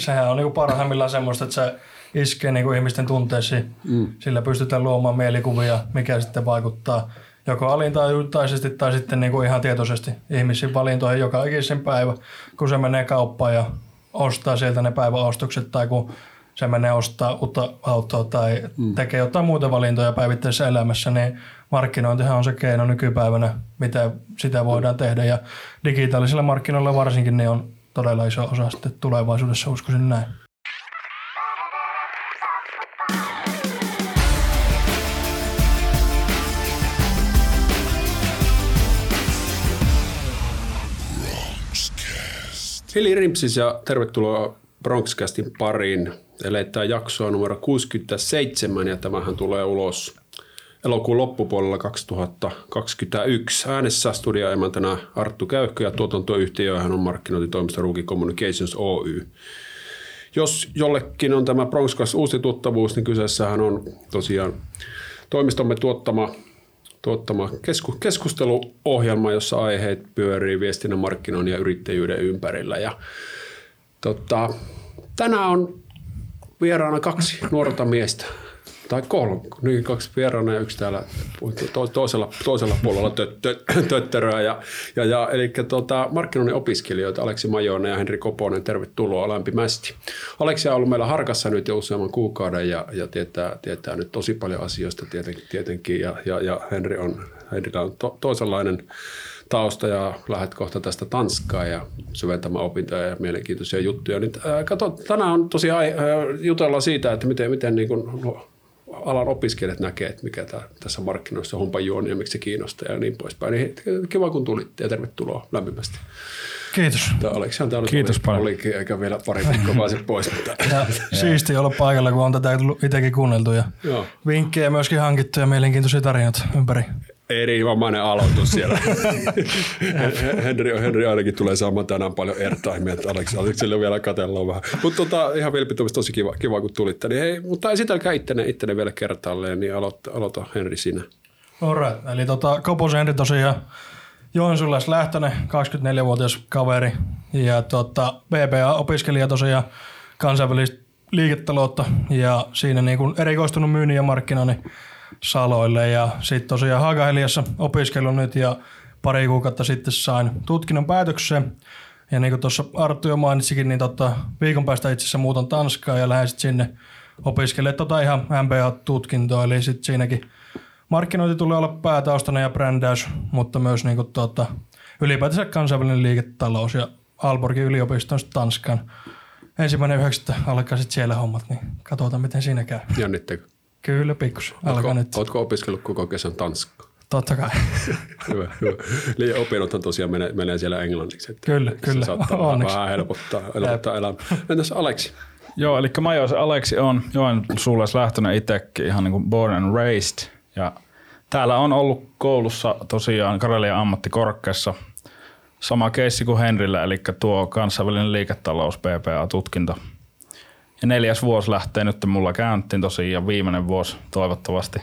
sehän on niinku parhaimmillaan semmoista, että se iskee niinku ihmisten tunteisiin. Mm. Sillä pystytään luomaan mielikuvia, mikä sitten vaikuttaa joko alintajuutaisesti tai sitten niinku ihan tietoisesti ihmisiin valintoihin joka ikisen päivä, kun se menee kauppaan ja ostaa sieltä ne päiväostokset tai kun se menee ostaa uutta autoa tai mm. tekee jotain muuta valintoja päivittäisessä elämässä, niin markkinointihan on se keino nykypäivänä, mitä sitä voidaan tehdä. Ja digitaalisilla markkinoilla varsinkin niin on todella iso osa sitten tulevaisuudessa, uskoisin näin. Heli Rimpsis ja tervetuloa Bronxcastin pariin. Eletään jaksoa numero 67 ja tämähän tulee ulos elokuun loppupuolella 2021. Äänessä studioemäntänä Arttu Käykkö ja tuotantoyhtiö hän on markkinointitoimisto Ruki Communications Oy. Jos jollekin on tämä Bronxcast uusi tuttavuus, niin kyseessähän on tosiaan toimistomme tuottama tuottama kesku, keskusteluohjelma, jossa aiheet pyörii viestinnän, markkinoinnin ja yrittäjyyden ympärillä. Ja, tota, tänään on vieraana kaksi nuorta miestä tai kolme, niin kaksi vieraana ja yksi täällä to, toisella, toisella puolella tötteröä. Ja, ja, ja, eli tota, markkinoinnin opiskelijoita Aleksi Majonen ja Henri Koponen, tervetuloa lämpimästi. Aleksi on ollut meillä harkassa nyt jo useamman kuukauden ja, ja tietää, tietää nyt tosi paljon asioista tietenkin, tietenkin ja, ja, ja Henri on, Henri on to, toisenlainen tausta ja lähdet kohta tästä Tanskaan ja syventämään opintoja ja mielenkiintoisia juttuja. Niin, ää, kato, tänään on tosiaan ää, jutella siitä, että miten, miten niin kuin, alan opiskelijat näkee, että mikä tämä, tässä markkinoissa hompa juoni ja miksi se kiinnostaa ja niin poispäin. Niin kiva, kun tulitte ja tervetuloa lämpimästi. Kiitos. Tämä Aleksihan täällä Kiitos oli, paljon. olikin, eikä vielä pari viikkoa pääse pois. Mutta. Ja siisti olla paikalla, kun on tätä tullut itsekin kuunneltu ja Joo. vinkkejä myöskin hankittu ja mielenkiintoisia tarinoita ympäri erinomainen aloitus siellä. Henri, Henri ainakin tulee saamaan tänään paljon airtimea, että Aleksi, Aleksille vielä katsellaan vähän. Mutta tota, ihan vilpittömästi tosi kiva, kiva, kun tulitte. Niin hei, mutta esitelkää ittene, ittene vielä kertaalleen, niin aloita, aloita Henri sinä. Alright, eli tota, Kopos Henri tosiaan Joensuulais lähtöinen, 24-vuotias kaveri ja tota, BBA-opiskelija tosiaan kansainvälistä liiketaloutta ja siinä niin kuin erikoistunut myynnin ja markkinoinnin saloille. Ja sitten tosiaan Haagaheliassa opiskellut nyt ja pari kuukautta sitten sain tutkinnon päätökseen. Ja niin kuin tuossa Arttu jo mainitsikin, niin tota, viikon päästä itse asiassa muutan Tanskaan ja lähden sitten sinne opiskelemaan tota ihan MBA-tutkintoa. Eli sitten siinäkin markkinointi tulee olla päätaustana ja brändäys, mutta myös niin kuin tota, ylipäätänsä kansainvälinen liiketalous ja Alborgin yliopiston Tanskan. Ensimmäinen yhdeksättä alkaa sitten siellä hommat, niin katsotaan miten siinä käy. Jännittääkö? Kyllä, pikkusen. Alkaa nyt. Oletko opiskellut koko kesän tanskaa? Totta kai. hyvä, hyvä. Eli opinnothan tosiaan menee, menee siellä englanniksi. Että kyllä, se kyllä. saattaa Onneksi. vähän helpottaa, helpottaa elämää. Entäs Aleksi? Joo, eli mä se Aleksi on Joen sulle lähtöinen itsekin, ihan niin kuin born and raised. Ja täällä on ollut koulussa tosiaan Karelian ammattikorkeassa sama keissi kuin Henrillä, eli tuo kansainvälinen liiketalous PPA-tutkinto – ja neljäs vuosi lähtee nyt mulla käyntiin tosiaan ja viimeinen vuosi toivottavasti.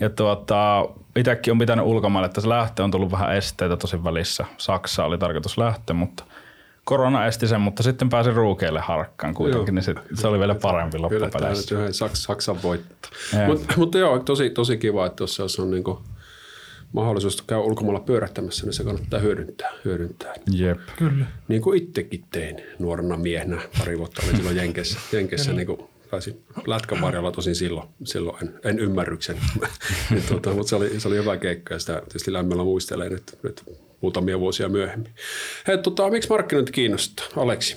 Ja tuota, itsekin on pitänyt ulkomaille, että se lähtee on tullut vähän esteitä tosi välissä. Saksa oli tarkoitus lähteä, mutta korona esti sen, mutta sitten pääsin ruukeille harkkaan kuitenkin, joo, niin sit, se oli vielä parempi loppupeleissä. Kyllä, Saks, Saksan voitto. Mutta mut joo, tosi, tosi kiva, että tuossa on niinku mahdollisuus käydä ulkomailla pyörähtämässä, niin se kannattaa hyödyntää. hyödyntää. Jep. Kyllä. Niin kuin itsekin tein nuorena miehenä, pari vuotta olin silloin Jenkessä, Jenkessä niin kuin pääsin lätkän varjolla tosin silloin, silloin en, en ymmärryksen, niin, tuota, mutta se oli, se oli hyvä keikka ja sitä tietysti lämmöllä muistelee nyt, nyt muutamia vuosia myöhemmin. Hei, tota, miksi markkinointi kiinnostaa? Aleksi?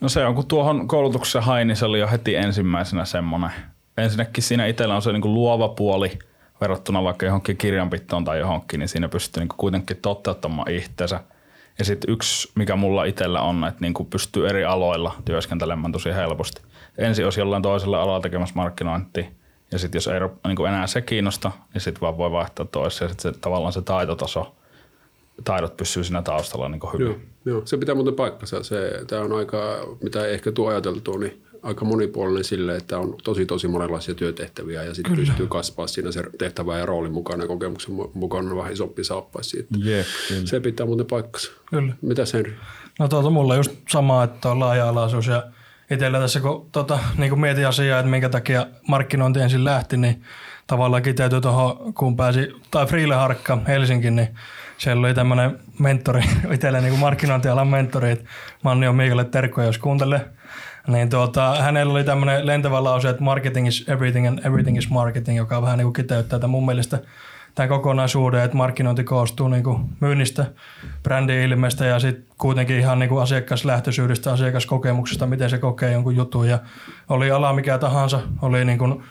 No se on, kun tuohon koulutuksessa hain, niin se oli jo heti ensimmäisenä semmoinen. Ensinnäkin siinä itsellä on se niin kuin luova puoli – verrattuna vaikka johonkin kirjanpitoon tai johonkin, niin siinä pystyy niin kuitenkin toteuttamaan itseensä. Ja sitten yksi, mikä mulla itsellä on, että niin pystyy eri aloilla työskentelemään tosi helposti. Ensin olisi jollain toisella alalla tekemässä markkinointia, ja sitten jos ei niin enää se kiinnosta, niin sitten vaan voi vaihtaa toiseen. Ja sitten tavallaan se taitotaso, taidot pysyy siinä taustalla niin hyvin. Joo, joo, se pitää muuten paikkansa. Se, tämä on aika, mitä ei ehkä tuo ajateltu, niin aika monipuolinen sille, että on tosi tosi monenlaisia työtehtäviä ja sitten pystyy kasvaa siinä se tehtävä ja roolin mukana ja kokemuksen mukana vähän isompi saappaisi siitä. Se pitää muuten paikkansa. Kyllä. Mitä sen? No tuota, mulla just sama, että on laaja-alaisuus ja itsellä tässä kun tota, niin kuin mietin asiaa, että minkä takia markkinointi ensin lähti, niin tavallaan kiteytyi tuohon, kun pääsi, tai Freele Harkka Helsinki, niin siellä oli tämmöinen mentori, itselle niin markkinointialan mentori, että Manni on Miikalle terkkoja, jos kuuntelee. Niin tuota, hänellä oli tämmöinen lentävä lause, että marketing is everything and everything is marketing, joka vähän niin kiteyttää tämän mun mielestä tämän kokonaisuuden, että markkinointi koostuu niin kuin myynnistä, brändi-ilmeestä ja sitten kuitenkin ihan niin kuin asiakaslähtöisyydestä, asiakaskokemuksesta, miten se kokee jonkun jutun. Ja oli ala mikä tahansa, oli niin kuin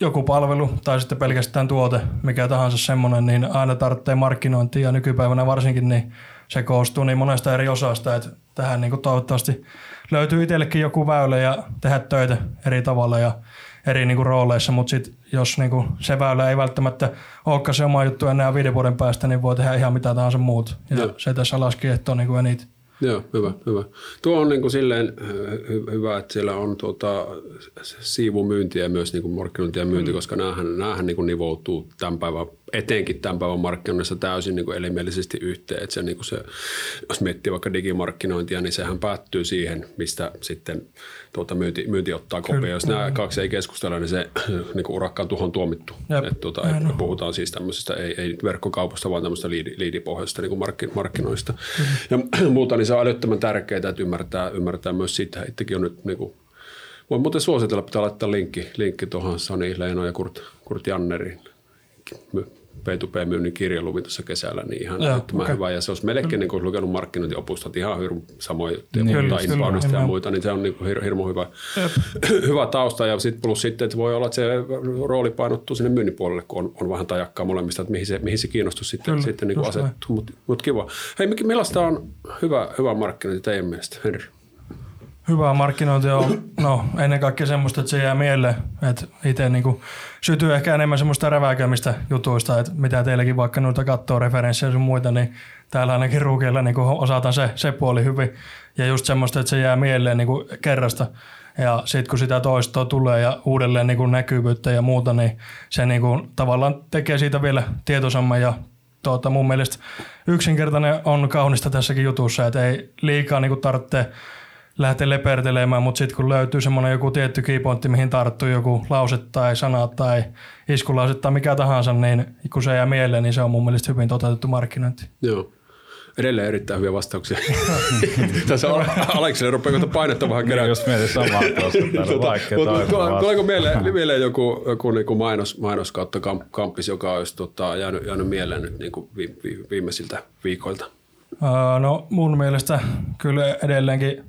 joku palvelu tai sitten pelkästään tuote, mikä tahansa semmoinen, niin aina tarvitsee markkinointia ja nykypäivänä varsinkin niin se koostuu niin monesta eri osasta, että tähän niin kuin toivottavasti löytyy itsellekin joku väylä ja tehdä töitä eri tavalla ja eri niin kuin rooleissa, mutta sit, jos niin kuin se väylä ei välttämättä olekaan se oma juttu enää viiden vuoden päästä, niin voi tehdä ihan mitä tahansa muut. Ja Joo. se tässä laski ehtoon niin kuin eniten. Joo, hyvä, hyvä. Tuo on niin kuin silleen hy- hyvä, että siellä on tuota, siivumyyntiä ja myös niin kuin markkinointi ja myynti, koska näähän, näähän niin kuin nivoutuu tämän päivän, etenkin tämän päivän markkinoinnissa täysin niin kuin elimellisesti yhteen. Että se, niin kuin se, jos miettii vaikka digimarkkinointia, niin sehän päättyy siihen, mistä sitten tuota myynti, myynti ottaa kopia. Jos nämä kaksi ei keskustella, niin se niin kuin urakka on tuhon tuomittu. Jep. Et, tuota, et me puhutaan siis tämmöisestä, ei, ei verkkokaupasta, vaan tämmöistä liidi, liidipohjaisesta niin kuin markki, markkinoista. Ja muuta, niin se on älyttömän tärkeää, että ymmärtää, ymmärtää myös sitä. Itsekin on nyt niin kuin, Voin muuten suositella, pitää laittaa linkki, linkki tuohon Sani Leino ja Kurt, Kurt Jannerin P2P-myynnin kirja luin tuossa kesällä, niin ihan Joo, okei. hyvä. Ja se olisi melkein niin kuin lukenut markkinointiopustat ihan hirmu samoja juttuja, Niin, mutta kyllä, inboundista ja muita, niin se on niin kuin hir, hirmu hyvä, hyvä tausta. Ja sitten plus sitten, että voi olla, että se rooli painottuu sinne myynnin puolelle, kun on, on vähän tajakkaa molemmista, että mihin se, mihin se kiinnostus sitten, Kyllä, sitten niin kuin asettuu. Mutta mut kiva. Hei, millaista on hyvä, hyvä markkinointi teidän mielestä, Henri? Hyvää markkinointia on no, ennen kaikkea semmoista, että se jää mieleen. Että itse niin sytyy ehkä enemmän semmoista räväkämistä jutuista, että mitä teilläkin vaikka noita katsoo referenssejä ja muita, niin täällä ainakin ruukeilla niin osataan se, se puoli hyvin. Ja just semmoista, että se jää mieleen niin kerrasta. Ja sitten kun sitä toistoa tulee ja uudelleen niin kuin näkyvyyttä ja muuta, niin se niin kuin tavallaan tekee siitä vielä tietoisamman ja tuota, mun mielestä yksinkertainen on kaunista tässäkin jutussa, että ei liikaa niin kuin tarvitse lähteä lepertelemään, mutta sitten kun löytyy semmoinen joku tietty keypointti, mihin tarttuu joku lause tai sana tai iskulause tai mikä tahansa, niin kun se jää mieleen, niin se on mun mielestä hyvin toteutettu markkinointi. Joo. Edelleen erittäin hyviä vastauksia. Tässä on Alekselle rupeaa kohta painetta vähän kerää. Niin, just mietin samaa. Täällä Tota, Tuleeko mieleen, mieleen joku, joku niin kuin mainos, mainos kautta kamp- kamppis, joka olisi tota, jäänyt, jäänyt mieleen nyt niin kuin vi, vi, viimeisiltä viikoilta? No mun mielestä kyllä edelleenkin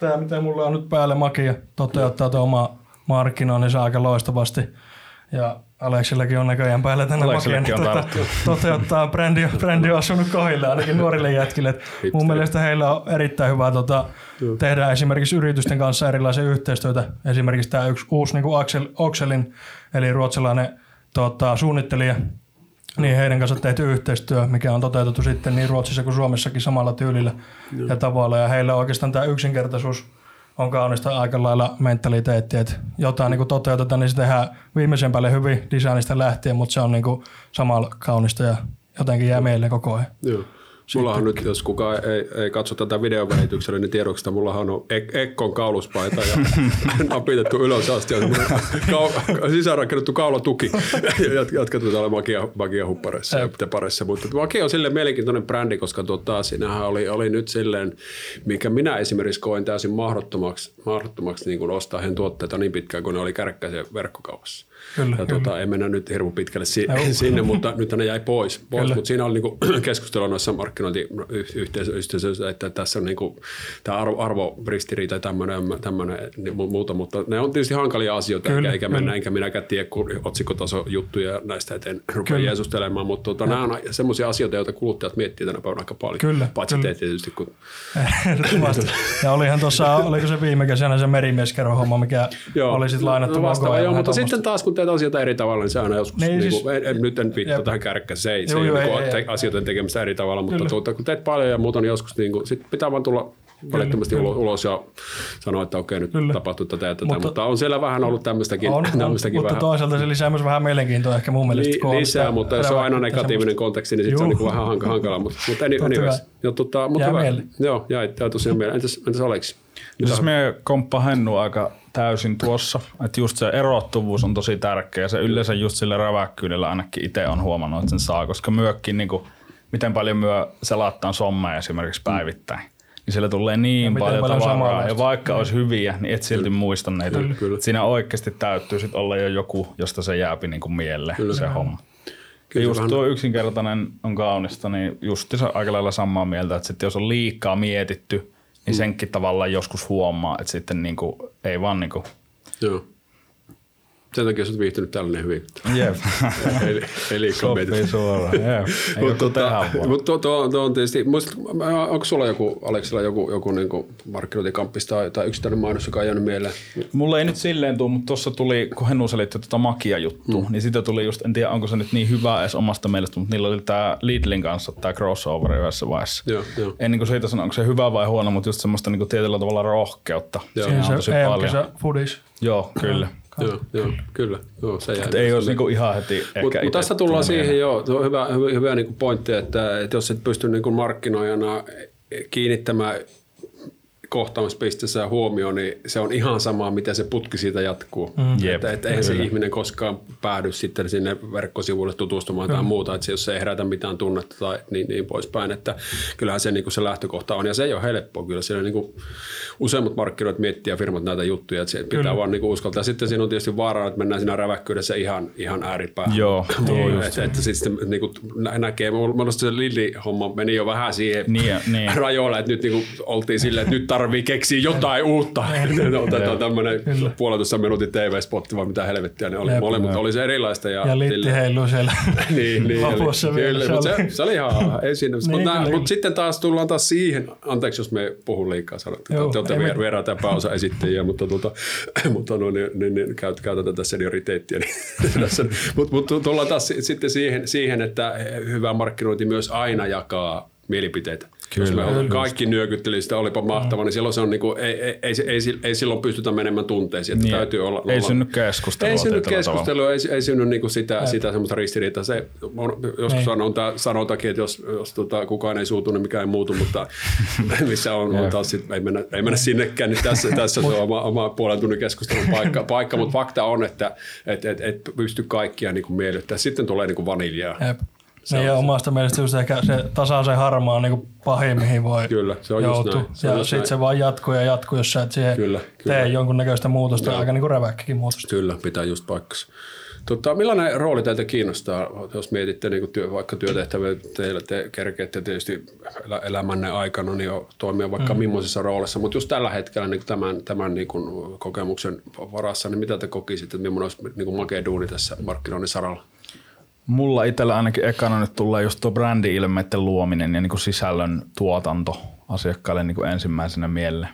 tämä, mitä mulla on nyt päällä makia, toteuttaa tuo oma markkinoinnin aika loistavasti. Ja Aleksillakin on näköjään päällä tänne makia, niin tota, toteuttaa brändi, brändi on asunut kohdille ainakin nuorille jätkille. Mun mielestä heillä on erittäin hyvä tota, tehdä esimerkiksi yritysten kanssa erilaisia yhteistyötä. Esimerkiksi tämä yksi uusi niin kuin Axel, Oxelin, eli ruotsalainen tota, suunnittelija, niin heidän kanssa tehty yhteistyö, mikä on toteutettu sitten niin Ruotsissa kuin Suomessakin samalla tyylillä ja tavalla. Ja heillä oikeastaan tämä yksinkertaisuus on kaunista aika lailla mentaliteetti, että jotain niin toteutetaan, niin se tehdään viimeisen päälle hyvin designista lähtien, mutta se on niin kuin samalla kaunista ja jotenkin jää mieleen koko ajan. Joo. Mullahan nyt, jos kukaan ei, ei katso tätä videon välityksellä, niin tiedoksi, että mullahan on Ek- Ekkon kauluspaita ja napitettu ylös asti ja kau- sisäänrakennettu kaulatuki. Ja jat- Jatkettu täällä magia, magia huppareissa ja tepareissa. Mutta magia on silleen mielenkiintoinen brändi, koska tota, siinähän oli, oli nyt silleen, mikä minä esimerkiksi koin täysin mahdottomaksi, mahdottomaksi niin kuin ostaa heidän tuotteita niin pitkään, kun ne oli kärkkäisen verkkokaupassa. Kyllä, ja kyllä. Tota, ei mennä nyt hirveän pitkälle si- Joo. sinne, mutta nyt ne jäi pois. pois Kyllä. mutta siinä oli niinku keskustelua noissa markkinointiyhteisöissä, että tässä on niinku, tämä arvo, arvoristiriita ja tämmöinen, niin mu- muuta, mutta ne on tietysti hankalia asioita, Kyllä, eikä, eikä kyllä. mennä, enkä minäkään tiedä kun otsikotaso juttuja näistä, et en rupea Kyllä. jeesustelemaan, mutta tota, nämä on semmoisia asioita, joita kuluttajat miettii tänä päivänä aika paljon. Kyllä, Paitsi kyllä. te tietysti, kun ja olihan tuossa, oliko se viime kesänä se merimieskero homma, mikä oli sitten lainattu no, vastaava, logoa ja joo, mutta sitten taas kun teet asioita eri tavalla, niin se aina joskus, Niin, niin, siis- kuin, en, en, nyt en viittaa Jep. tähän kärkkään, se ei, se Joo, ei joo, ole ei, niin ei. te, asioiden tekemistä eri tavalla, mutta Kyllä. tuota, kun teet paljon ja muuta, niin joskus niin kuin, sit pitää vaan tulla välittömästi ulos, ulos ja sanoo, että okei, nyt Kyllä. tapahtuu tätä ja tätä, Mutta- mutta, on siellä vähän ollut tämmöistäkin, On, on, tämmöistäkin mutta vähän. toisaalta se lisää myös vähän mielenkiintoa ehkä mun mielestä. Li, kun on lisää, sitä mutta jos se on aina negatiivinen konteksti, niin sitten se on niin vähän hank- hankala. Mutta, mutta any, anyways. Jo, tota, mutta Jää hyvä. mieleen. Joo, jäi, jäi tosiaan mieleen. Entäs, entäs Aleksi? Ja siis me komppa Hennu aika täysin tuossa, että just se erottuvuus on tosi tärkeä. Se yleensä just sillä räväkkyydellä ainakin itse on huomannut, että sen saa, koska myökkin niin kuin, miten paljon myö selattaan sommeja esimerkiksi päivittäin. Niin siellä tulee niin miten paljon, paljon tavaraa, ja vaikka olisi hyviä, niin et silti muista niitä. Kyllä, kyllä. Siinä oikeasti täytyy sit olla jo joku, josta se jääpi niin kuin mieleen Kyllä. se homma. Kyllä ja just tuo yksinkertainen on kaunista, niin just aika lailla samaa mieltä, että sitten jos on liikaa mietitty, Mm. niin senkin tavallaan joskus huomaa, että sitten niinku, ei vaan niinku, Joo. Sen takia sä oot viihtynyt tällainen hyvin. jep, ei liikaa sopii suoraan, jep, ei Mutta joku tehdä vaan. mut tuo, tuo, tuo on tietysti, onko sulla joku, Aleksilla joku, joku niin markkinointikamppis tai, tai yksittäinen mainos, joka on jäänyt mieleen? Mulle ei nyt silleen tuu, mutta tuossa tuli, kun Hennu selitti tuota makia juttu, mm. niin siitä tuli just, en tiedä onko se nyt niin hyvä edes omasta mielestä, mutta niillä oli tää Lidlin kanssa tämä crossover yhdessä vaiheessa. Joo, joo. En niin siitä sano, onko se hyvä vai huono, mutta just semmoista niin tietyllä tavalla rohkeutta. Joo. Siinä Siinä on tosi se paljon. Foodies. Joo, kyllä. Joo, joo, kyllä. Joo, se jäi. Ei olisi niinku ihan heti ehkä Mutta ite mut tästä tullaan siihen jo, tuo on hyvä, hyvä, hyvä niin pointti, että, että jos et pysty niin markkinoijana kiinnittämään kohtaamispisteessä huomioon, niin se on ihan sama, miten se putki siitä jatkuu. Mm. Jep, Että, että eihän se ihminen koskaan päädy sitten sinne verkkosivuille tutustumaan tai muuta, että se, jos se ei herätä mitään tunnetta tai niin, niin poispäin, että kyllähän se, niin kuin se lähtökohta on, ja se ei ole helppoa, kyllä siellä niin kuin useimmat markkinoit miettiä firmat näitä juttuja, että se pitää Kyllä. vaan niin kuin uskaltaa. Sitten siinä on tietysti vaarana, että mennään siinä räväkkyydessä ihan, ihan ääripäähän. Joo, joo, just että, että sitten niin kuin näkee, mun se Lilli-homma meni jo vähän siihen Niin, niin. rajoilla, että nyt niin kuin oltiin silleen, että nyt tarvii keksiä jotain uutta. Otetaan tämmöinen puolentoista minuutin TV-spotti, vai mitä helvettiä ne oli. Jep. Oli, mutta oli se erilaista. Ja, Ja litti heiluu siellä niin, niin, lopussa vielä. kyllä, mutta se, se, oli ihan ei siinä. Niin, mutta, mutta sitten taas tullaan taas siihen, anteeksi jos me puhun liikaa, sanotte, Joo, te olette me- vieraita ja pääosa esittäjiä, mutta, tuota, mutta no, niin, niin, niin, käyt, käytä tätä senioriteettia. Niin, tässä, mutta, mutta tullaan taas si- sitten siihen, siihen, että hyvä markkinointi myös aina jakaa mielipiteitä. Jos Kyllä. me kaikki nyökytteli sitä, olipa mahtava, niin silloin se on niinku, ei, ei, ei, ei, ei, silloin pystytä menemään tunteisiin. Että Niin, täytyy olla, ei olla, synny keskustelua ei synny keskustelua, ei, ei synny niinku sitä, sitä semmoista ristiriitaa. Se, on, joskus Niin. sanonta, sanotakin, että jos, jos tota, kukaan ei suutu, niin mikään ei muutu, mutta missä on, on taas sit, ei, mennä, ei mennä sinnekään, niin tässä, tässä se on oma, oma puolen tunnin keskustelun paikka, paikka mutta fakta on, että et, et, et pysty kaikkia niinku miellyttää. Sitten tulee niinku vaniljaa. Jep. Niin ja omasta mielestä just ehkä se tasaisen harmaa on niin pahin, mihin voi Kyllä, se on just joutua. näin. Se on ja just sitten se vaan jatkuu ja jatkuu, jos sä et siihen Kyllä, kyllä. tee jonkunnäköistä muutosta, aika niin kuin räväkkäkin muutosta. Kyllä, pitää just paikkansa. Tota, millainen rooli teiltä kiinnostaa, jos mietitte niin työ, vaikka työtehtäviä, teillä te kerkeette tietysti elä, elämänne aikana niin jo toimia vaikka mm. millaisessa roolissa, mutta just tällä hetkellä niin tämän, tämän niin kuin kokemuksen varassa, niin mitä te kokisitte, että millainen olisi niin kuin makea duuni tässä markkinoinnin saralla? Mulla itsellä ainakin ekana nyt tulee just tuo brändi-ilmeiden luominen ja niin kuin sisällön tuotanto asiakkaille niin kuin ensimmäisenä mieleen.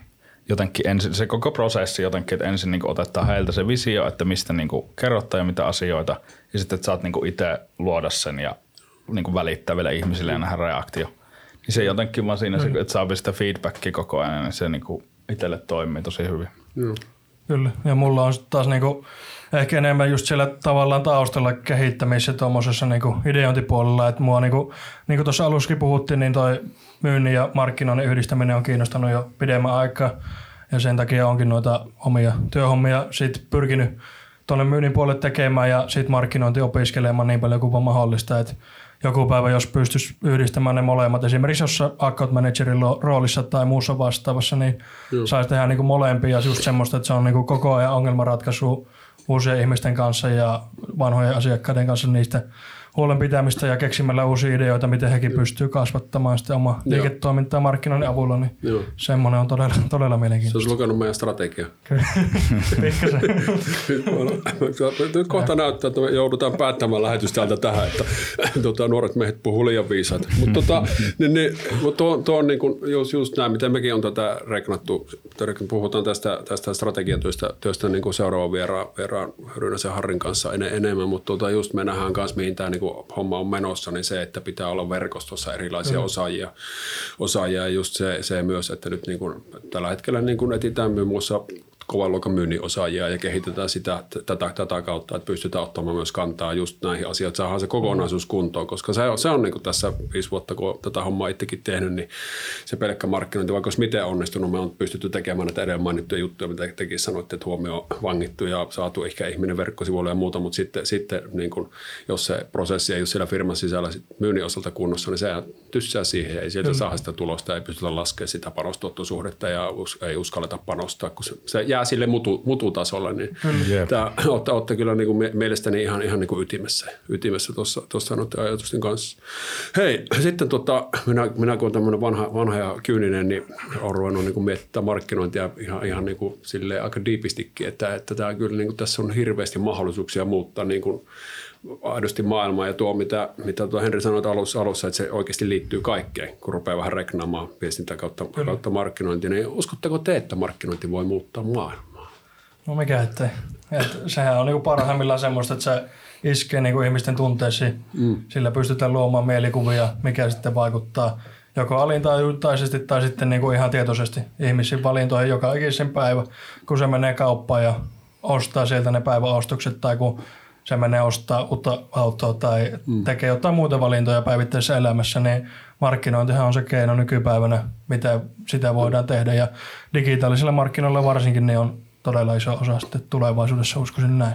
Jotenkin ensin, se koko prosessi jotenkin, että ensin niin kuin otetaan heiltä se visio, että mistä niin kuin kerrottaa ja mitä asioita, ja sitten että saat niin kuin itse luoda sen ja niin kuin välittää vielä ihmisille ja nähdä reaktio. Niin se jotenkin vaan siinä, se, että saa sitä feedbackia koko ajan, niin se niin kuin itselle toimii tosi hyvin. Joo. Kyllä, ja mulla on sit taas niinku, ehkä enemmän just siellä tavallaan taustalla kehittämisessä tuommoisessa niinku ideointipuolella, että mua niinku, niin kuin tuossa alussakin puhuttiin, niin toi myynnin ja markkinoinnin yhdistäminen on kiinnostanut jo pidemmän aikaa, ja sen takia onkin noita omia työhommia sit pyrkinyt tuonne myynnin puolelle tekemään ja sitten markkinointi opiskelemaan niin paljon kuin mahdollista, että joku päivä, jos pystyisi yhdistämään ne molemmat, esimerkiksi jos account managerin roolissa tai muussa vastaavassa, niin saisi tehdä niin kuin molempia. Ja just semmoista, että se on niin kuin koko ajan ongelmanratkaisu uusien ihmisten kanssa ja vanhojen asiakkaiden kanssa niistä huolen pitämistä ja keksimällä uusia ideoita, miten hekin pystyy kasvattamaan sitten oma Joo. liiketoimintaa markkinoinnin avulla, niin Joo. semmoinen on todella, todella Se mielenkiintoista. olisi lukenut meidän strategiaa. Pikkasen. Nyt kohta näyttää, että me joudutaan päättämään lähetys täältä tähän, että tota, nuoret miehet puhuu liian viisaat. Mutta tota, niin, niin, mut tuo, tuo on niin kuin just, just näin, miten mekin on tätä reknattu. Puhutaan tästä, tästä strategiatyöstä työstä niin kuin seuraavan vieraan, vieraan Rynäsen Harrin kanssa en, enemmän, mutta tota, just me nähdään myös, mihin tämä niin homma on menossa, niin se, että pitää olla verkostossa erilaisia osaajia, osaajia ja just se, se myös, että nyt niin kuin, tällä hetkellä niin kuin etsitään muun muassa kovan luokan myynnin osaajia ja kehitetään sitä tätä, tätä kautta, että pystytään ottamaan myös kantaa just näihin asioihin, että saadaan se kokonaisuus kuntoon, koska se on, se on niin kuin tässä viisi vuotta, kun tätä hommaa itsekin tehnyt, niin se pelkkä markkinointi, vaikka olisi miten onnistunut, me on pystytty tekemään näitä edellä mainittuja juttuja, mitä tekin sanoitte, että huomio on vangittu ja saatu ehkä ihminen verkkosivuille ja muuta, mutta sitten, sitten niin kuin, jos se prosessi ei ole siellä firman sisällä myynnin osalta kunnossa, niin se tyssää siihen, ei sieltä saa sitä tulosta, ei pystytä laskemaan sitä panostuottosuhdetta ja ei uskalleta panostaa, kun se, se jää sille mutu, mututasolle, niin mm. tämä, olette, olette kyllä niin kuin mielestäni ihan, ihan niin kuin ytimessä, ytimessä tuossa, tuossa noiden ajatusten kanssa. Hei, sitten tota, minä, minä kun olen tämmöinen vanha, vanha ja kyyninen, niin olen ruvennut niin kuin miettimään markkinointia ihan, ihan niin kuin silleen aika diipistikin, että, että tämä kyllä niin kuin tässä on hirveästi mahdollisuuksia muuttaa niin kuin aidosti maailmaa ja tuo, mitä, mitä tuo Henri sanoi alussa, alussa, että se oikeasti liittyy kaikkeen, kun rupeaa vähän reknaamaan viestintää kautta, kautta markkinointia, niin uskotteko te, että markkinointi voi muuttaa maailmaa? No mikä ettei. Et sehän on niinku parhaimmillaan semmoista, että se iskee niinku ihmisten tunteisiin. Mm. Sillä pystytään luomaan mielikuvia, mikä sitten vaikuttaa joko alintajuutaisesti tai sitten niinku ihan tietoisesti ihmisiin valintoihin joka ikisen päivä, kun se menee kauppaan ja ostaa sieltä ne päiväostokset tai kun se menee ostaa uutta autoa tai mm. tekee jotain muuta valintoja päivittäisessä elämässä, niin markkinointihan on se keino nykypäivänä, mitä sitä voidaan tehdä. Ja digitaalisilla markkinoilla varsinkin niin on todella iso osa sitten tulevaisuudessa, uskoisin näin.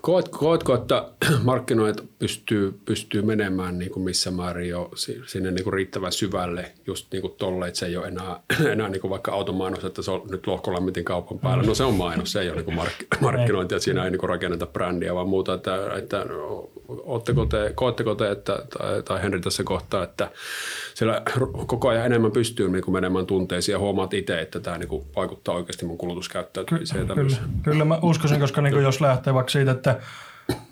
Koet, koetko, että markkinoit pystyy, pystyy menemään niin kuin missä määrin jo sinne niin kuin riittävän syvälle just niin kuin tolle, että se ei ole enää, enää niin kuin vaikka automainos, että se on nyt lohkolammitin kaupan päällä. No se on mainos, se ei ole niin kuin mark, markkinointi, että siinä ei niin kuin rakenneta brändiä, vaan muuta. Että, että ootteko te, koetteko te, että, tai, tai Henri tässä kohtaa, että siellä koko ajan enemmän pystyy niin kuin menemään tunteisiin ja huomaat itse, että tämä niin kuin vaikuttaa oikeasti mun kulutuskäyttäytymiseen. Kyllä, kyllä, kyllä mä uskoisin, koska niin kuin jos lähtee vaikka siitä, että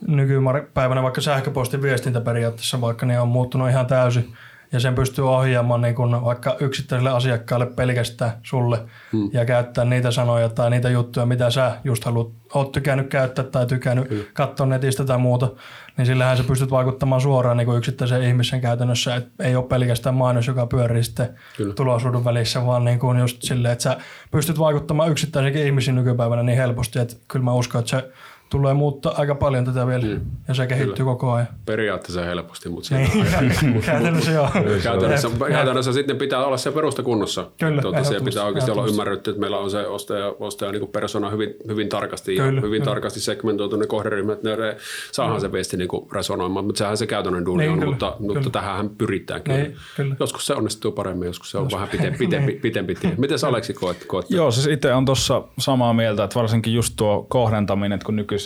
nykypäivänä vaikka sähköpostin viestintäperiaatteessa vaikka niin on muuttunut ihan täysin ja sen pystyy ohjaamaan niin kuin vaikka yksittäiselle asiakkaalle pelkästään sulle hmm. ja käyttää niitä sanoja tai niitä juttuja, mitä sä just haluat, oot tykännyt käyttää tai tykännyt hmm. katsoa netistä tai muuta, niin sillähän sä pystyt vaikuttamaan suoraan niin kuin yksittäisen ihmisen käytännössä, että ei ole pelkästään mainos, joka pyörii sitten tulosuuden välissä, vaan niin kuin just silleen, että sä pystyt vaikuttamaan yksittäisiin ihmisiin nykypäivänä niin helposti, että kyllä mä uskon, että se tulee muuttaa aika paljon tätä vielä mm. ja se kehittyy Kyllä. koko ajan. Periaatteessa helposti, mutta niin. käytännössä joo. Käytännössä, käytännössä sitten pitää olla se perusta kunnossa. Kyllä, Tuota, se pitää oikeasti olla ymmärretty, että meillä on se ostaja, ostaja niin persona hyvin, hyvin tarkasti Kyllä, ja hyvin kyllä. tarkasti segmentoitu ne kohderyhmät, että ne saadaan se viesti niin kuin resonoimaan, mutta sehän se käytännön duuni niin, on, kyllä, mutta, kyllä. mutta tähän pyritään kyllä. Niin, kyllä. Joskus se onnistuu paremmin, joskus se on Jos. vähän pitempi, pitempi, pitempi tie. Miten sä Aleksi koet? koet? Joo, siis itse on tuossa samaa mieltä, että varsinkin just tuo kohdentaminen, että kun nykyisin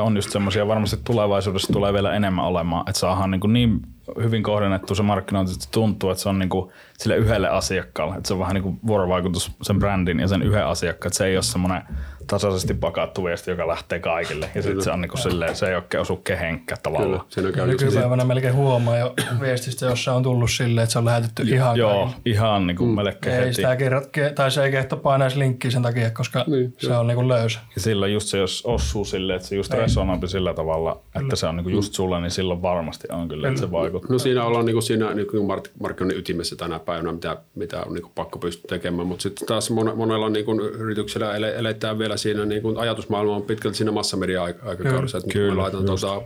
on just semmoisia, varmasti tulevaisuudessa tulee vielä enemmän olemaan, että saadaan niin, niin hyvin kohdennettu se markkinointi, että tuntuu, että se on niin kuin sille yhdelle asiakkaalle, että se on vähän niin kuin vuorovaikutus sen brändin ja sen yhden asiakkaan, että se ei ole semmoinen tasaisesti pakattu viesti, joka lähtee kaikille. Ja sitten se on niin kuin silleen, se ei oikein osu kehenkään tavallaan. Kyllä, Nykypäivänä melkein huomaa jo viestistä, jos se on tullut silleen, että se on lähetetty ihan Joo, kaikille. ihan niin kuin mm. melkein ei heti. Sitä kerrat, tai se ei kehto painaa linkkiä sen takia, koska niin, se jo. on niin kuin löysä. Ja silloin just se, jos osuu silleen, että se just resonoipi sillä tavalla, että se on niin kuin just sulle, niin silloin varmasti on kyllä, että se vaikuttaa. No siinä ollaan niin kuin siinä niin kuin markkinoinnin ytimessä tänä päivänä, mitä, mitä on niin kuin pakko pystyä tekemään, mutta sitten taas monella niin kuin yrityksellä eletään vielä siinä niin kuin ajatusmaailma on pitkälti siinä massamedia-aikakaudessa, että kun me laitan tuota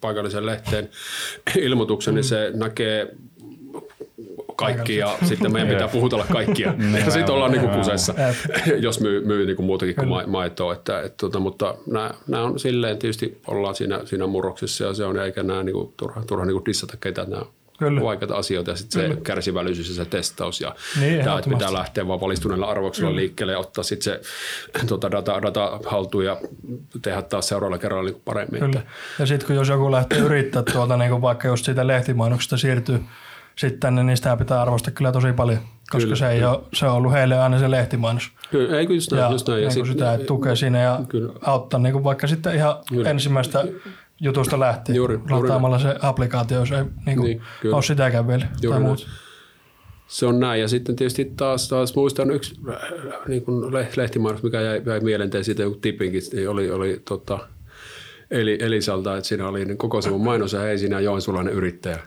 paikallisen lehteen ilmoituksen, niin se näkee kaikki ja sitten meidän pitää puhutella kaikkia. ja sitten ollaan niin kusessa, jos myy, myy niin kuin muutakin kuin ma- maitoa. Että, et, tota, mutta nämä, on silleen, tietysti ollaan siinä, siinä murroksessa ja se on, eikä nämä niin kuin, turha, turha niin kuin dissata ketään. Nämä Kyllä. vaikeita asioita ja sitten se kärsivällisyys ja se testaus ja niin, tämä, että pitää lähteä vaan valistuneella arvoksella liikkeelle ja ottaa sitten se tuota, data, data haltuun ja tehdä taas seuraavalla kerralla niin paremmin. Kyllä. Ja sitten kun jos joku lähtee yrittää tuolta niin kuin vaikka just siitä lehtimainoksesta siirtyy sitten niin sitä pitää arvostaa kyllä tosi paljon, koska kyllä, se ei ole, se on ollut heille aina se lehtimainos. Kyllä, ei kyllä näin. Ja, just näin. Ja niin sit, sitä tukee siinä ja kyllä. auttaa niin kuin vaikka sitten ihan kyllä. ensimmäistä jutusta lähtien. Juuri, lataamalla se applikaatio, jos ei niin niin, ole sitäkään vielä. Juuri tai Se on näin. Ja sitten tietysti taas, taas muistan yksi niin kuin lehtimainos, mikä jäi, jäi mieleen, tein siitä joku tipinkin, oli, oli tota, Eli, Elisalta, että siinä oli niin koko sivun mainos ja ei siinä joensuulainen yrittäjä.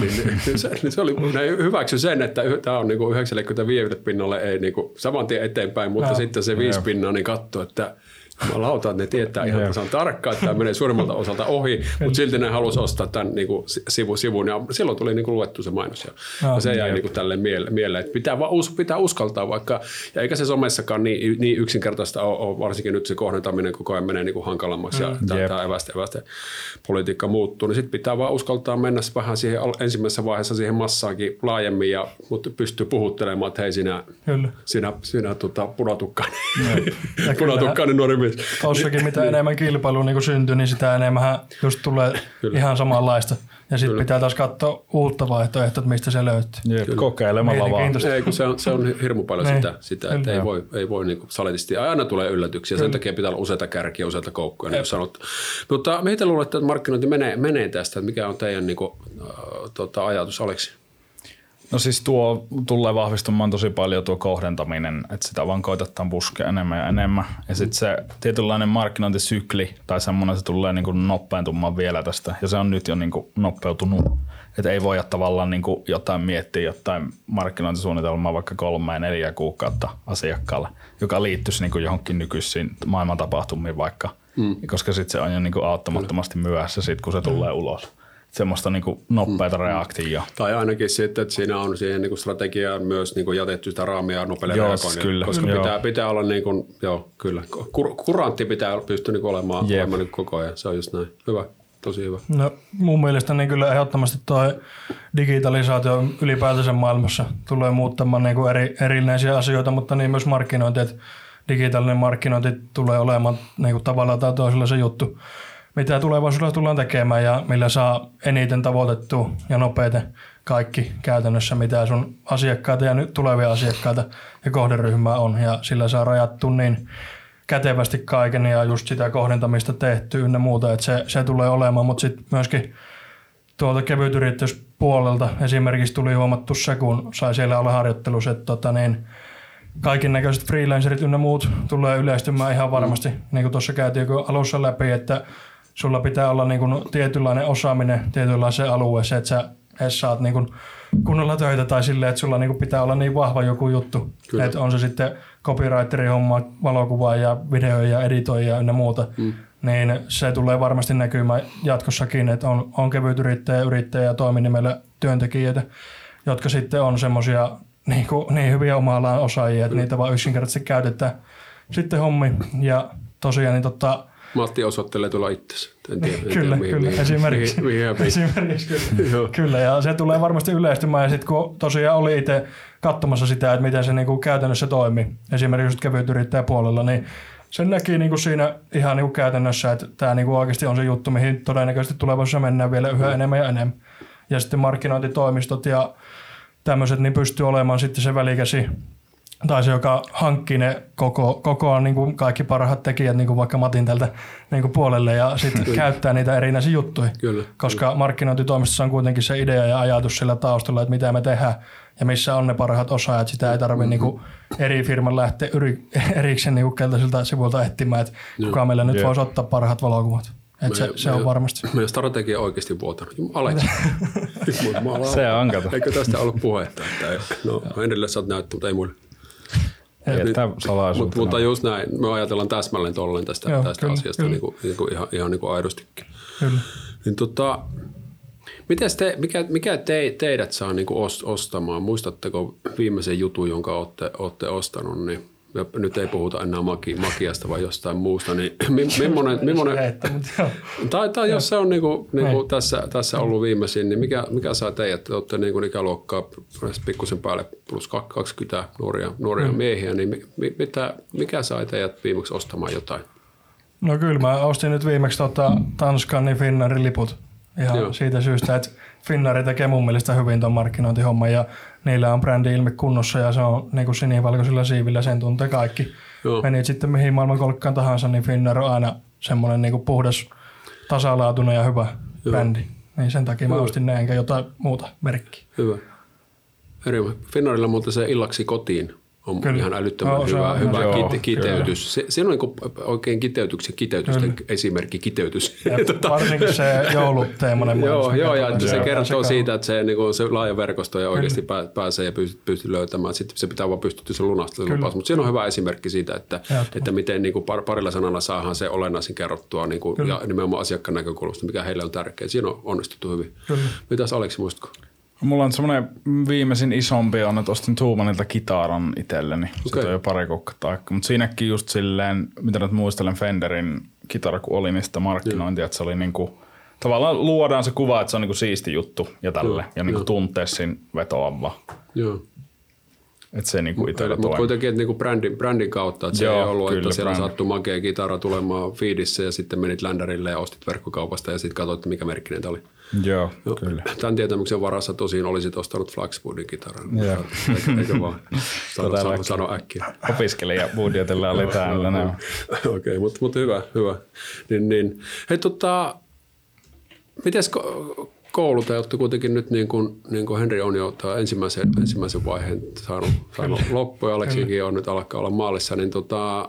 Niin, niin se, niin se oli, ne hyväksy sen, että tämä on niin kuin 95 pinnalle ei niin kuin saman tien eteenpäin, mutta no. sitten se viisi pinnaa niin katsoi, että Jumalauta, että ne tietää ihan tasan tarkkaan, että tämä menee suurimmalta osalta ohi, mutta silti ne halusi ostaa tämän niin kuin sivu, sivun. Ja silloin tuli niin kuin luettu se mainos ja, no, ja se jäi niin kuin tälle miele, mieleen, että pitää, va, pitää uskaltaa vaikka, ja eikä se somessakaan niin, niin yksinkertaista ole, ole, varsinkin nyt se kohdentaminen koko ajan menee niin kuin hankalammaksi ja mm, tämä evästä, evästä politiikka muuttuu, niin sitten pitää vaan uskaltaa mennä vähän siihen ensimmäisessä vaiheessa siihen massaankin laajemmin, ja, mutta pystyy puhuttelemaan, että hei sinä, Kyllä. sinä, sinä tota, punatukkainen, punatukkainen nuori mies. Tossakin mitä niin. enemmän kilpailu niin syntyy, niin sitä enemmän just tulee Kyllä. ihan samanlaista. Ja sitten pitää taas katsoa uutta vaihtoehtoa, että mistä se löytyy. Jep, kokeilemalla vaan. Ei, kun se on, se on hirmu paljon niin. sitä, sitä että ei voi, ei voi niin saletisti. Aina tulee yllätyksiä, Kyllä. sen takia pitää olla useita kärkiä, useita koukkuja, niin sanottu. Mutta mitä luulette, että markkinointi menee, menee tästä? Mikä on teidän niin kuin, äh, tota, ajatus, Aleksi? No siis tuo tulee vahvistumaan tosi paljon tuo kohdentaminen, että sitä vaan koitetaan puskea enemmän ja enemmän. Ja sitten se tietynlainen markkinointisykli tai semmoinen, se tulee niin kuin nopeentumaan vielä tästä. Ja se on nyt jo niin kuin nopeutunut. Että ei voi tavallaan niin kuin jotain miettiä jotain markkinointisuunnitelmaa vaikka kolme ja neljä kuukautta asiakkaalle, joka liittyisi niin kuin johonkin nykyisiin maailman tapahtumiin vaikka. Mm. Koska sitten se on jo niin kuin auttamattomasti myöhässä sit, kun se tulee ulos semmoista niin kuin nopeata mm. reaktiota. Tai ainakin sitten, että siinä on siihen niin kuin strategiaan myös niin kuin jätetty sitä raamia nopealle joo, reagoinnille. Kyllä, koska joo. pitää, pitää olla, niin kuin, joo, kyllä, Kur, kurantti pitää pystyä niin olemaan, yep. olemaan niin koko ajan. Se on just näin. Hyvä. Tosi hyvä. No, mun mielestä niin kyllä ehdottomasti tuo digitalisaatio ylipäätänsä maailmassa tulee muuttamaan niin kuin eri, erinäisiä asioita, mutta niin myös markkinointi, että digitaalinen markkinointi tulee olemaan niin kuin tavallaan tai toisella se juttu mitä tulevaisuudessa tullaan tekemään ja millä saa eniten tavoitettua ja nopeiten kaikki käytännössä, mitä sun asiakkaita ja nyt tulevia asiakkaita ja kohderyhmää on. Ja sillä saa rajattu niin kätevästi kaiken ja just sitä kohdentamista tehty ynnä muuta, että se, se tulee olemaan, mutta sitten myöskin tuolta kevytyrittäjyyspuolelta esimerkiksi tuli huomattu se, kun sai siellä olla harjoittelussa, että tota niin, kaiken näköiset freelancerit ynnä muut tulee yleistymään ihan varmasti, niin kuin tuossa käytiin alussa läpi, että sulla pitää olla niin kuin tietynlainen osaaminen tietynlaiseen alueeseen, että sä edes saat niin kuin kunnolla töitä tai silleen, että sulla niin kuin pitää olla niin vahva joku juttu. Kyllä. Että on se sitten copywriterin homma, valokuvaa ja videoja ja editoija ja muuta. Mm. Niin se tulee varmasti näkymään jatkossakin, että on, on kevyt yrittäjä, yrittäjä ja toiminimellä työntekijöitä, jotka sitten on semmoisia niin, niin hyviä oma osaajia, että mm. niitä vaan yksinkertaisesti käytetään sitten hommi. Ja tosiaan niin tota, Matti osoittelee tuolla itsensä. En tiedä, en kyllä, tiedä, kyllä. Mihin, esimerkiksi. Mihin, mihin esimerkiksi kyllä. kyllä. ja se tulee varmasti yleistymään. Ja sitten kun tosiaan oli itse katsomassa sitä, että miten se niinku käytännössä toimii, esimerkiksi kevyt puolella, niin sen näki niinku siinä ihan niinku käytännössä, että tämä niinku oikeasti on se juttu, mihin todennäköisesti tulevaisuudessa mennään vielä yhä enemmän ja enemmän. Ja sitten markkinointitoimistot ja tämmöiset niin pystyy olemaan sitten se välikäsi tai se, joka hankkii ne koko, koko niin kuin kaikki parhaat tekijät, niin kuin vaikka Matin tältä niin kuin puolelle ja sitten käyttää niitä erinäisiä juttuja. Kyllä. Koska kyllä. markkinointitoimistossa on kuitenkin se idea ja ajatus sillä taustalla, että mitä me tehdään ja missä on ne parhaat osaajat. Sitä ei tarvitse mm-hmm. niin eri firman lähteä yri, erikseen niin keltaisilta sivuilta etsimään, että Joo. kuka meillä nyt yeah. voisi ottaa parhaat valokuvat. Et se, se on varmasti. Meidän strategia oikeasti vuotanut. Aleksi. se on kato. Eikö tästä ollut puhetta? Että, no, edelleen sä oot näyttänyt, mutta ei mulle. Mutta, mutta just näin, me ajatellaan täsmälleen tolleen tästä, Joo, tästä kyllä, asiasta kyllä. Niin kuin, niin kuin ihan, ihan niin kuin aidostikin. Kyllä. Niin tota, Mites te, mikä, mikä te, teidät saa niin kuin ostamaan? Muistatteko viimeisen jutun, jonka olette, olette ostanut, niin ja nyt ei puhuta enää maki, makiasta vai jostain muusta, niin millainen, millainen tai, tai jos se on niin kuin, niin kuin tässä, tässä ollut viimeisin, niin mikä, mikä saa teidät, te olette niin kuin ikäluokkaa pikkusen päälle plus 20 nuoria, nuoria mm. miehiä, niin mitä, mikä sai teidät viimeksi ostamaan jotain? No kyllä mä ostin nyt viimeksi tota Tanskan niin Finnairin liput ihan Joo. siitä syystä, että Finnari tekee mun mielestä hyvin tuon markkinointihomman ja niillä on brändi ilmi kunnossa ja se on niin kuin sinivalkoisilla siivillä, sen tuntee kaikki. Joo. Meni sitten mihin maailmankolkkaan tahansa, niin Finnair on aina semmoinen niin kuin puhdas, tasalaatuinen ja hyvä Joo. brändi. Niin sen takia Joo. mä ostin ne enkä jotain muuta merkkiä. Hyvä. Eri Finnairilla muuten se illaksi kotiin on Kyllä. ihan älyttömän se hyvä, on hyvä Joo, kite, kiteytys. Se, se on niin oikein kiteytyksen kiteytysten esimerkki kiteytys. Ja varsinkin se jouluteemainen Joo, joo, ja se on kertoo sekaava. siitä, että se, niin kuin, se laaja verkosto ja oikeasti pää, pääsee ja pystyy, pystyy löytämään. Sitten se pitää vaan pystyä se lunastaa se lupaus. Mutta siinä on hyvä esimerkki siitä, että, että miten niin kuin par, parilla sanalla saadaan se olennaisin kerrottua niin kuin, ja nimenomaan asiakkaan näkökulmasta, mikä heille on tärkeää. Siinä on onnistuttu hyvin. Kyllä. Mitäs Aleksi muistatko? Mulla on semmoinen viimeisin isompi on, että ostin Tuumanilta kitaran itselleni. Se Okei. toi jo pari kuukautta. Mutta siinäkin just silleen, mitä nyt muistelen Fenderin kitara, kun oli, niin sitä markkinointia, että se oli niinku, tavallaan luodaan se kuva, että se on niinku siisti juttu ja tälle. Joo, ja niinku joo. tuntee siinä vetoava. Joo. Että se niinku itsellä Mutta kuitenkin että niinku brändin, brändin kautta, että se Joo, ei ollut, kyllä, että siellä brändi. sattui makea kitara tulemaan feedissä ja sitten menit länderille ja ostit verkkokaupasta ja sitten katsoit, mikä merkkinen tämä oli. Joo, kyllä. Tämän tietämyksen varassa tosiin olisit ostanut Flaxwoodin kitaran. Joo. Eikö, eikö vaan? Sano, sano, Todellakin. sano äkkiä. Opiskelijabudjetilla oli täällä. ne on. Okei, okay, mutta mut hyvä, hyvä. Niin, niin. Hei, tota, mites ko- koulu, te olette kuitenkin nyt niin kuin, niin kuin Henri on jo tämä ensimmäisen, ensimmäisen vaiheen saanut, saanut loppuun ja Aleksikin on nyt alkaa olla maalissa, niin tota,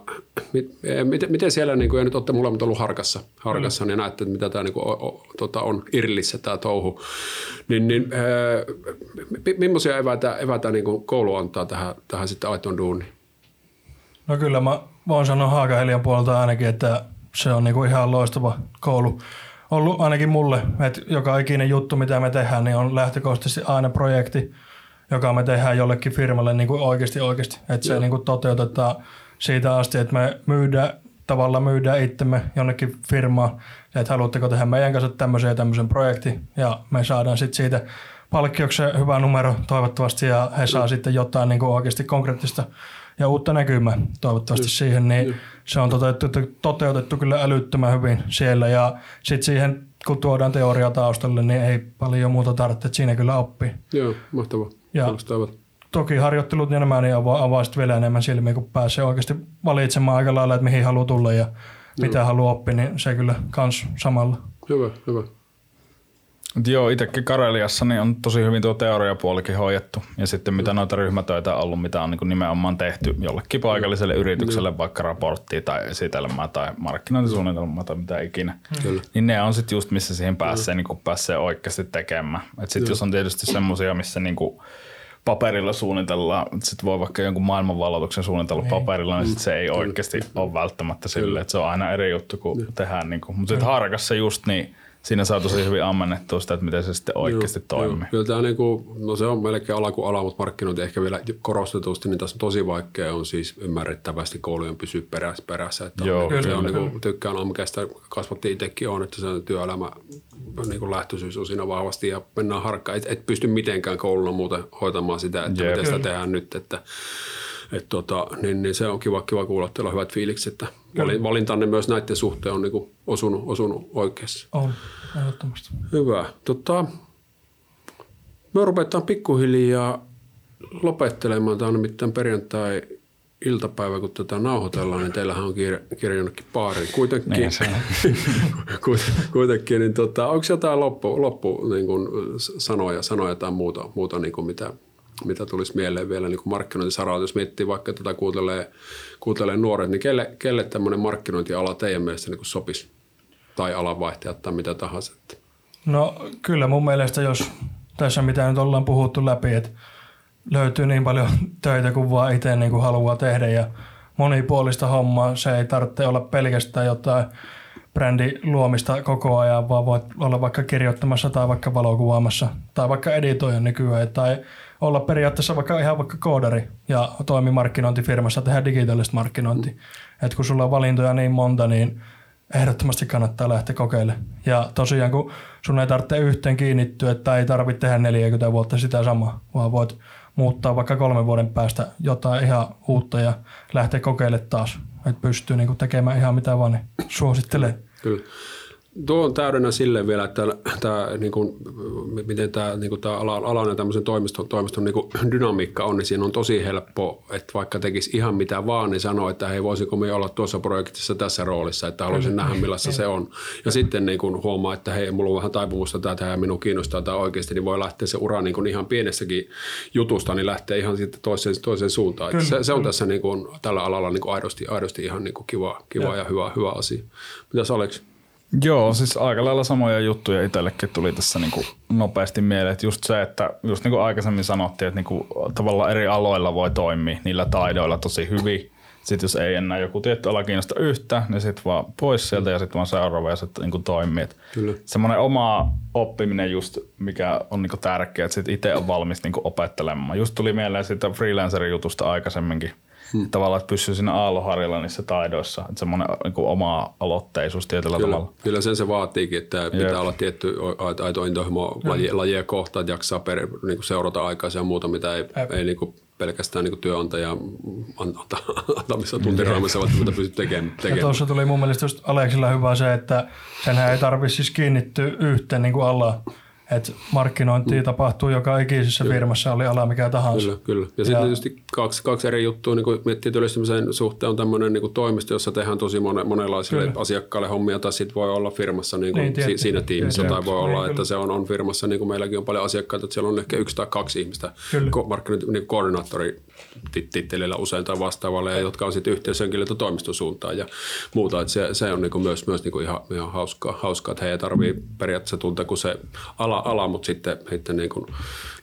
mit, eh, miten, miten siellä, niin kuin, ja nyt olette molemmat ollut harkassa, harkassa niin näette, että mitä tämä niin kuin, o, o, tota, on Irlissä tämä touhu, niin, niin äh, mi- millaisia eväitä, eväitä niin kuin koulu antaa tähän, tähän sitten aitoon duuniin? No kyllä mä voin sanoa Haakahelian puolelta ainakin, että se on niinku ihan loistava koulu. Ollut ainakin mulle, että joka ikinen juttu, mitä me tehdään, niin on lähtökohtaisesti aina projekti, joka me tehdään jollekin firmalle niin kuin oikeasti oikeasti. Että se niin kuin toteutetaan siitä asti, että me myydään, tavallaan myydään itsemme jonnekin firmaan, että haluatteko tehdä meidän kanssa tämmöisen ja tämmöisen projekti, ja me saadaan sitten siitä palkkioksi se hyvä numero toivottavasti, ja he saa sitten jotain niin kuin oikeasti konkreettista ja uutta näkymää toivottavasti siihen, niin se on toteutettu, toteutettu kyllä älyttömän hyvin siellä, ja sitten siihen kun tuodaan teoria taustalle, niin ei paljon muuta tarvitse, että siinä kyllä oppii. Joo, mahtavaa. Ja- Toki harjoittelut ja nämä niin avaa, avaa sitten vielä enemmän silmiä, kun pääsee oikeasti valitsemaan aika lailla, että mihin haluaa tulla ja mitä haluaa oppia, niin se kyllä kans samalla. Hyvä, hyvä. Mut joo, itsekin Kareliassa niin on tosi hyvin tuo teoriapuolikin hoidettu. Ja sitten mitä noita ryhmätöitä on ollut, mitä on niin nimenomaan tehty jollekin paikalliselle yritykselle, vaikka raporttia tai esitelmää tai markkinointisuunnitelmaa tai mitä ikinä. Kyllä. Niin ne on sitten just missä siihen pääsee, niin kuin pääsee oikeasti tekemään. Et sit jos on tietysti semmoisia, missä niin kuin paperilla suunnitellaan, sitten voi vaikka jonkun maailmanvalloituksen suunnitella paperilla, niin sit se ei oikeasti ole välttämättä sille, että se on aina eri juttu kuin tehdään. Niin kuin. Mutta sitten harkassa just niin, siinä saa tosi hyvin ammennettua sitä, että miten se sitten oikeasti toimii. Joo, kyllä tämä niinku, no se on melkein ala kuin ala, mutta markkinointi ehkä vielä korostetusti, niin tässä on tosi vaikea on siis ymmärrettävästi koulujen pysyä perässä. perässä että Joo, on, se kyllä. on niinku, tykkään amkeesta, kasvatti itsekin on, että se työelämä niinku lähtöisyys on siinä vahvasti ja mennään harkkaan. Et, et pysty mitenkään koululla muuten hoitamaan sitä, että Jep. miten sitä tehdään nyt, että et tota, niin, niin, se on kiva, kiva kuulla, että teillä on hyvät fiilikset, että valin- valintanne myös näiden suhteen on niinku osunut, osunut oikeassa. On, ehdottomasti. Hyvä. Tota, me ruvetaan pikkuhiljaa lopettelemaan. Tämä on nimittäin perjantai iltapäivä, kun tätä nauhoitellaan, niin teillähän on kiire jonnekin baariin. Kuitenkin, Niin kuitenkin niin tota, onko jotain loppu, loppu niin kuin sanoja, sanoja tai muuta, muuta niin kuin mitä, mitä tulisi mieleen vielä niin kuin markkinointisaralta, jos miettii vaikka tätä kuuntelee, kuuntelee nuoret, niin kelle, kelle tämmöinen markkinointiala teidän mielestä niin sopisi? Tai alanvaihtajat tai mitä tahansa. No kyllä mun mielestä, jos tässä mitä nyt ollaan puhuttu läpi, että löytyy niin paljon töitä kuin vaan itse niin kuin haluaa tehdä ja monipuolista hommaa. Se ei tarvitse olla pelkästään jotain brändin luomista koko ajan, vaan voit olla vaikka kirjoittamassa tai vaikka valokuvaamassa tai vaikka editoija nykyään tai olla periaatteessa vaikka ihan vaikka koodari ja toimi markkinointifirmassa tehdä digitaalista markkinointia. Et kun sulla on valintoja niin monta, niin ehdottomasti kannattaa lähteä kokeilemaan. Ja tosiaan, kun sun ei tarvitse yhteen kiinnittyä, että ei tarvitse tehdä 40 vuotta sitä samaa, vaan voit muuttaa vaikka kolmen vuoden päästä jotain ihan uutta ja lähteä kokeilemaan taas. Että pystyy niinku tekemään ihan mitä vaan, niin suosittelen. Kyllä. Tuo on täydennä silleen vielä, että tämä, niin kuin, miten tämä, niin kuin tämä alan, alan ja tämmöisen toimiston, toimiston niin kuin dynamiikka on, niin siinä on tosi helppo, että vaikka tekisi ihan mitä vaan, niin sanoo, että hei, voisiko me olla tuossa projektissa tässä roolissa, että haluaisin nähdä millaista se on. Ja sitten niin kuin huomaa, että hei, mulla on vähän taipumusta tätä ja minun kiinnostaa tämä oikeasti, niin voi lähteä se ura niin kuin ihan pienessäkin jutusta, niin lähtee ihan sitten toiseen, toiseen suuntaan. Kyllä, se, se, on tässä niin kuin, tällä alalla niin kuin aidosti, aidosti ihan niin kuin kiva, kiva ja, ja hyvä, hyvä asia. Mitäs Aleksi? Joo, siis aika lailla samoja juttuja itsellekin tuli tässä niin kuin nopeasti mieleen. Että just se, että just niin kuin aikaisemmin sanottiin, että niin kuin tavallaan eri aloilla voi toimia niillä taidoilla tosi hyvin. Sitten jos ei enää joku tietty ala kiinnosta yhtä, niin sitten vaan pois sieltä ja sitten vaan seuraava ja sitten niin toimii. Kyllä. Semmoinen oma oppiminen just, mikä on niin tärkeää, että sitten itse on valmis niin opettelemaan. Just tuli mieleen siitä freelancerin jutusta aikaisemmin hmm. tavallaan, että pysyy siinä aalloharjalla niissä taidoissa. Että semmoinen niin oma aloitteisuus tietyllä kyllä, tavalla. Kyllä sen se vaatiikin, että pitää Jep. olla tietty aito intohimo laji, lajia kohtaan, että jaksaa per, niin kuin seurata aikaa ja muuta, mitä ei, ei niin kuin pelkästään niin työnantaja antamissa tuntiraamissa välttämättä pysty tekemään. Ja tuossa tuli mun mielestä just Aleksilla hyvä se, että senhän ei tarvitse siis kiinnittyä yhteen niin kuin alla että markkinointia mm. tapahtuu joka ikisessä kyllä. firmassa, oli ala mikä tahansa. Kyllä, kyllä. Ja, sitten tietysti kaksi, kaksi eri juttua, niin kuin miettii työllistymisen suhteen, on tämmöinen niin toimisto, jossa tehdään tosi mon, monenlaisille kyllä. asiakkaille hommia, tai sitten voi olla firmassa niin kuin niin, si, siinä tiimissä, tai voi olla, niin, että se on, on firmassa, niin kuin meilläkin on paljon asiakkaita, että siellä on ehkä yksi tai kaksi ihmistä, markkinointi niin koordinaattori tittelillä usein tai vastaavalle, ja jotka on sitten yhteyshenkilöitä toimiston suuntaan ja muuta. Että se, se on niinku myös, myös niinku ihan, ihan hauskaa, hauskaa, että he ei tarvitse periaatteessa tuntea kuin se ala, ala mutta sitten, sitten niinku,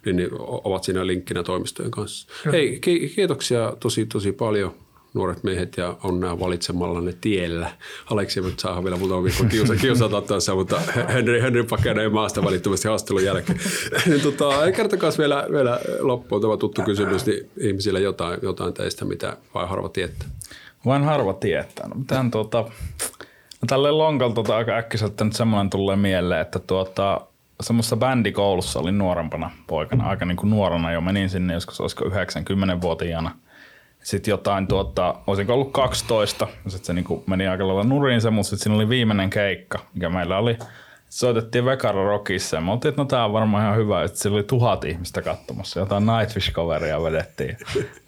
niin, niin, ovat siinä linkkinä toimistojen kanssa. Kyllä. Hei, kiitoksia tosi tosi paljon nuoret miehet ja on nämä valitsemallanne tiellä. Aleksi nyt saa vielä muutama viikko kiusa, kiusata tässä, mutta Henry, Henry pakenee maasta välittömästi haastelun jälkeen. niin, tota, kertokaa vielä, vielä loppuun tämä tuttu kysymys, niin ihmisille jotain, jotain teistä, mitä vai harva tietää? Vain harva tietää. No, tämän, tuota, no, tälle lonkalta tuota, aika äkkiseltä nyt semmoinen tulee mieleen, että tuota, semmoisessa bändikoulussa olin nuorempana poikana, aika niin kuin nuorena jo menin sinne joskus olisiko 90-vuotiaana – sitten jotain, tuota, olisinko ollut 12, sitten se niin meni aika lailla nurin se, mutta sitten siinä oli viimeinen keikka, mikä meillä oli. Soitettiin Vekara Rockissa ja me oltiin, että no tää on varmaan ihan hyvä, että siellä oli tuhat ihmistä katsomassa. Jotain Nightwish-coveria vedettiin.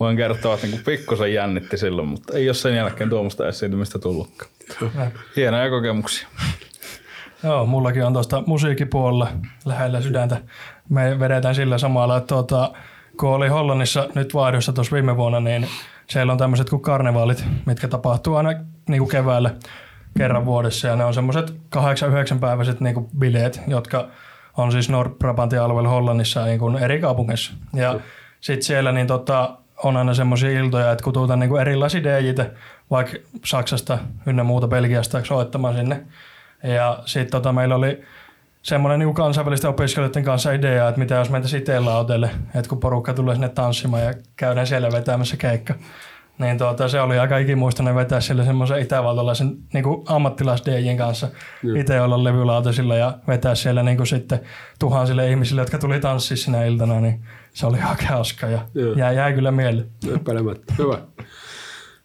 Voin kertoa, että niin pikkusen jännitti silloin, mutta ei ole sen jälkeen tuommoista esiintymistä tullutkaan. Hienoja kokemuksia. Joo, mullakin on tuosta musiikkipuolella lähellä sydäntä. Me vedetään sillä samalla, että tuota, kun oli Hollannissa nyt vaihdossa tuossa viime vuonna, niin siellä on tämmöiset kuin karnevaalit, mitkä tapahtuu aina niin kuin keväällä kerran vuodessa. Ja ne on semmoiset 8-9 päiväiset niin kuin bileet, jotka on siis Nord-Brabantin alueella Hollannissa niin kuin eri kaupungeissa. Ja sitten siellä niin tota, on aina semmoisia iltoja, että kututaan niin kuin erilaisia DJitä, vaikka Saksasta ynnä muuta Belgiasta soittamaan sinne. Ja sitten tota, meillä oli semmoinen niin kansainvälisten opiskelijoiden kanssa idea, että mitä jos mentäisiin itellä autolle, että kun porukka tulee sinne tanssimaan ja käydään siellä vetämässä keikka. Niin tuota, se oli aika ikimuistainen vetää sille semmoisen itävaltalaisen niin ammattilais kanssa itse olla levylautasilla ja vetää siellä niin kuin sitten tuhansille ihmisille, jotka tuli tanssissa sinä iltana, niin se oli aika hauska ja jäi, jäi kyllä mieleen. Hyvä.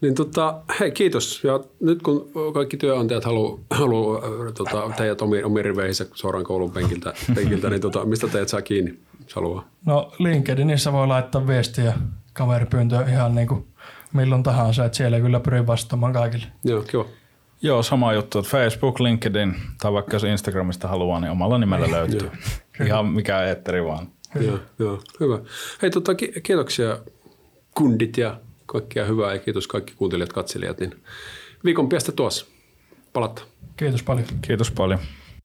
Niin tota, hei kiitos. Ja nyt kun kaikki työnantajat haluaa halu, äh, tota, teidät omiin, omi riveihinsä suoraan koulun penkiltä, penkiltä niin tota, mistä teidät saa kiinni, jos haluaa? No LinkedInissä voi laittaa viestiä kaveripyyntöä ihan niin kuin milloin tahansa, että siellä kyllä pyrin vastaamaan kaikille. Joo, kiva. Joo, sama juttu, että Facebook, LinkedIn tai vaikka jos Instagramista haluaa, niin omalla nimellä niin, löytyy. Joo. Ihan mikä eetteri vaan. Joo, joo, hyvä. Hei, tota, kiitoksia kundit ja Kaikkia hyvää ja kiitos kaikki kuuntelijat, katselijat. Niin viikon päästä tuossa. Palatta. Kiitos paljon. Kiitos paljon.